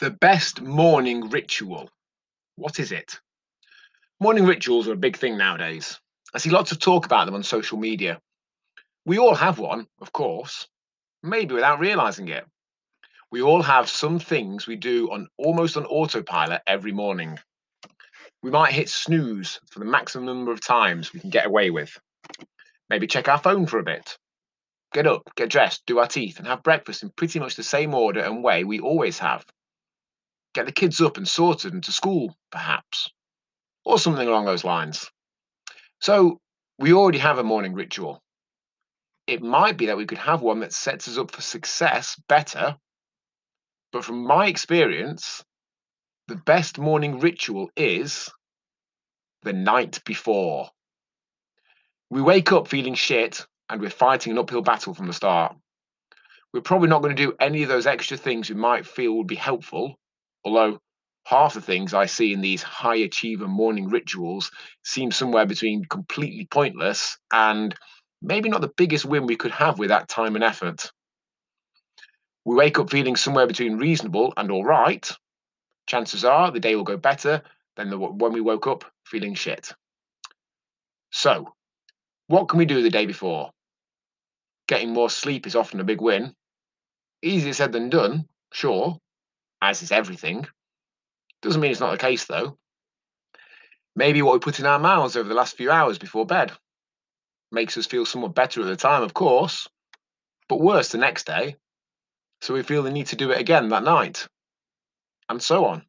The best morning ritual. What is it? Morning rituals are a big thing nowadays. I see lots of talk about them on social media. We all have one, of course, maybe without realizing it. We all have some things we do on almost on autopilot every morning. We might hit snooze for the maximum number of times we can get away with. Maybe check our phone for a bit. Get up, get dressed, do our teeth, and have breakfast in pretty much the same order and way we always have get the kids up and sorted and to school, perhaps, or something along those lines. So we already have a morning ritual. It might be that we could have one that sets us up for success better, but from my experience, the best morning ritual is the night before. We wake up feeling shit and we're fighting an uphill battle from the start. We're probably not going to do any of those extra things we might feel would be helpful Although half the things I see in these high achiever morning rituals seem somewhere between completely pointless and maybe not the biggest win we could have with that time and effort. We wake up feeling somewhere between reasonable and all right. Chances are the day will go better than the, when we woke up feeling shit. So, what can we do the day before? Getting more sleep is often a big win. Easier said than done, sure, as is everything. Doesn't mean it's not the case, though. Maybe what we put in our mouths over the last few hours before bed makes us feel somewhat better at the time, of course, but worse the next day. So we feel the need to do it again that night, and so on.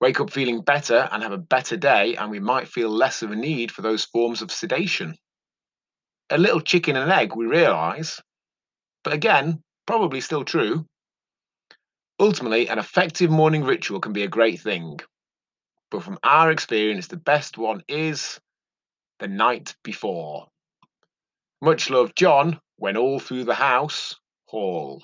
Wake up feeling better and have a better day, and we might feel less of a need for those forms of sedation. A little chicken and egg, we realise, but again, probably still true. Ultimately, an effective morning ritual can be a great thing, but from our experience, the best one is the night before. Much love, John, when all through the house, Hall.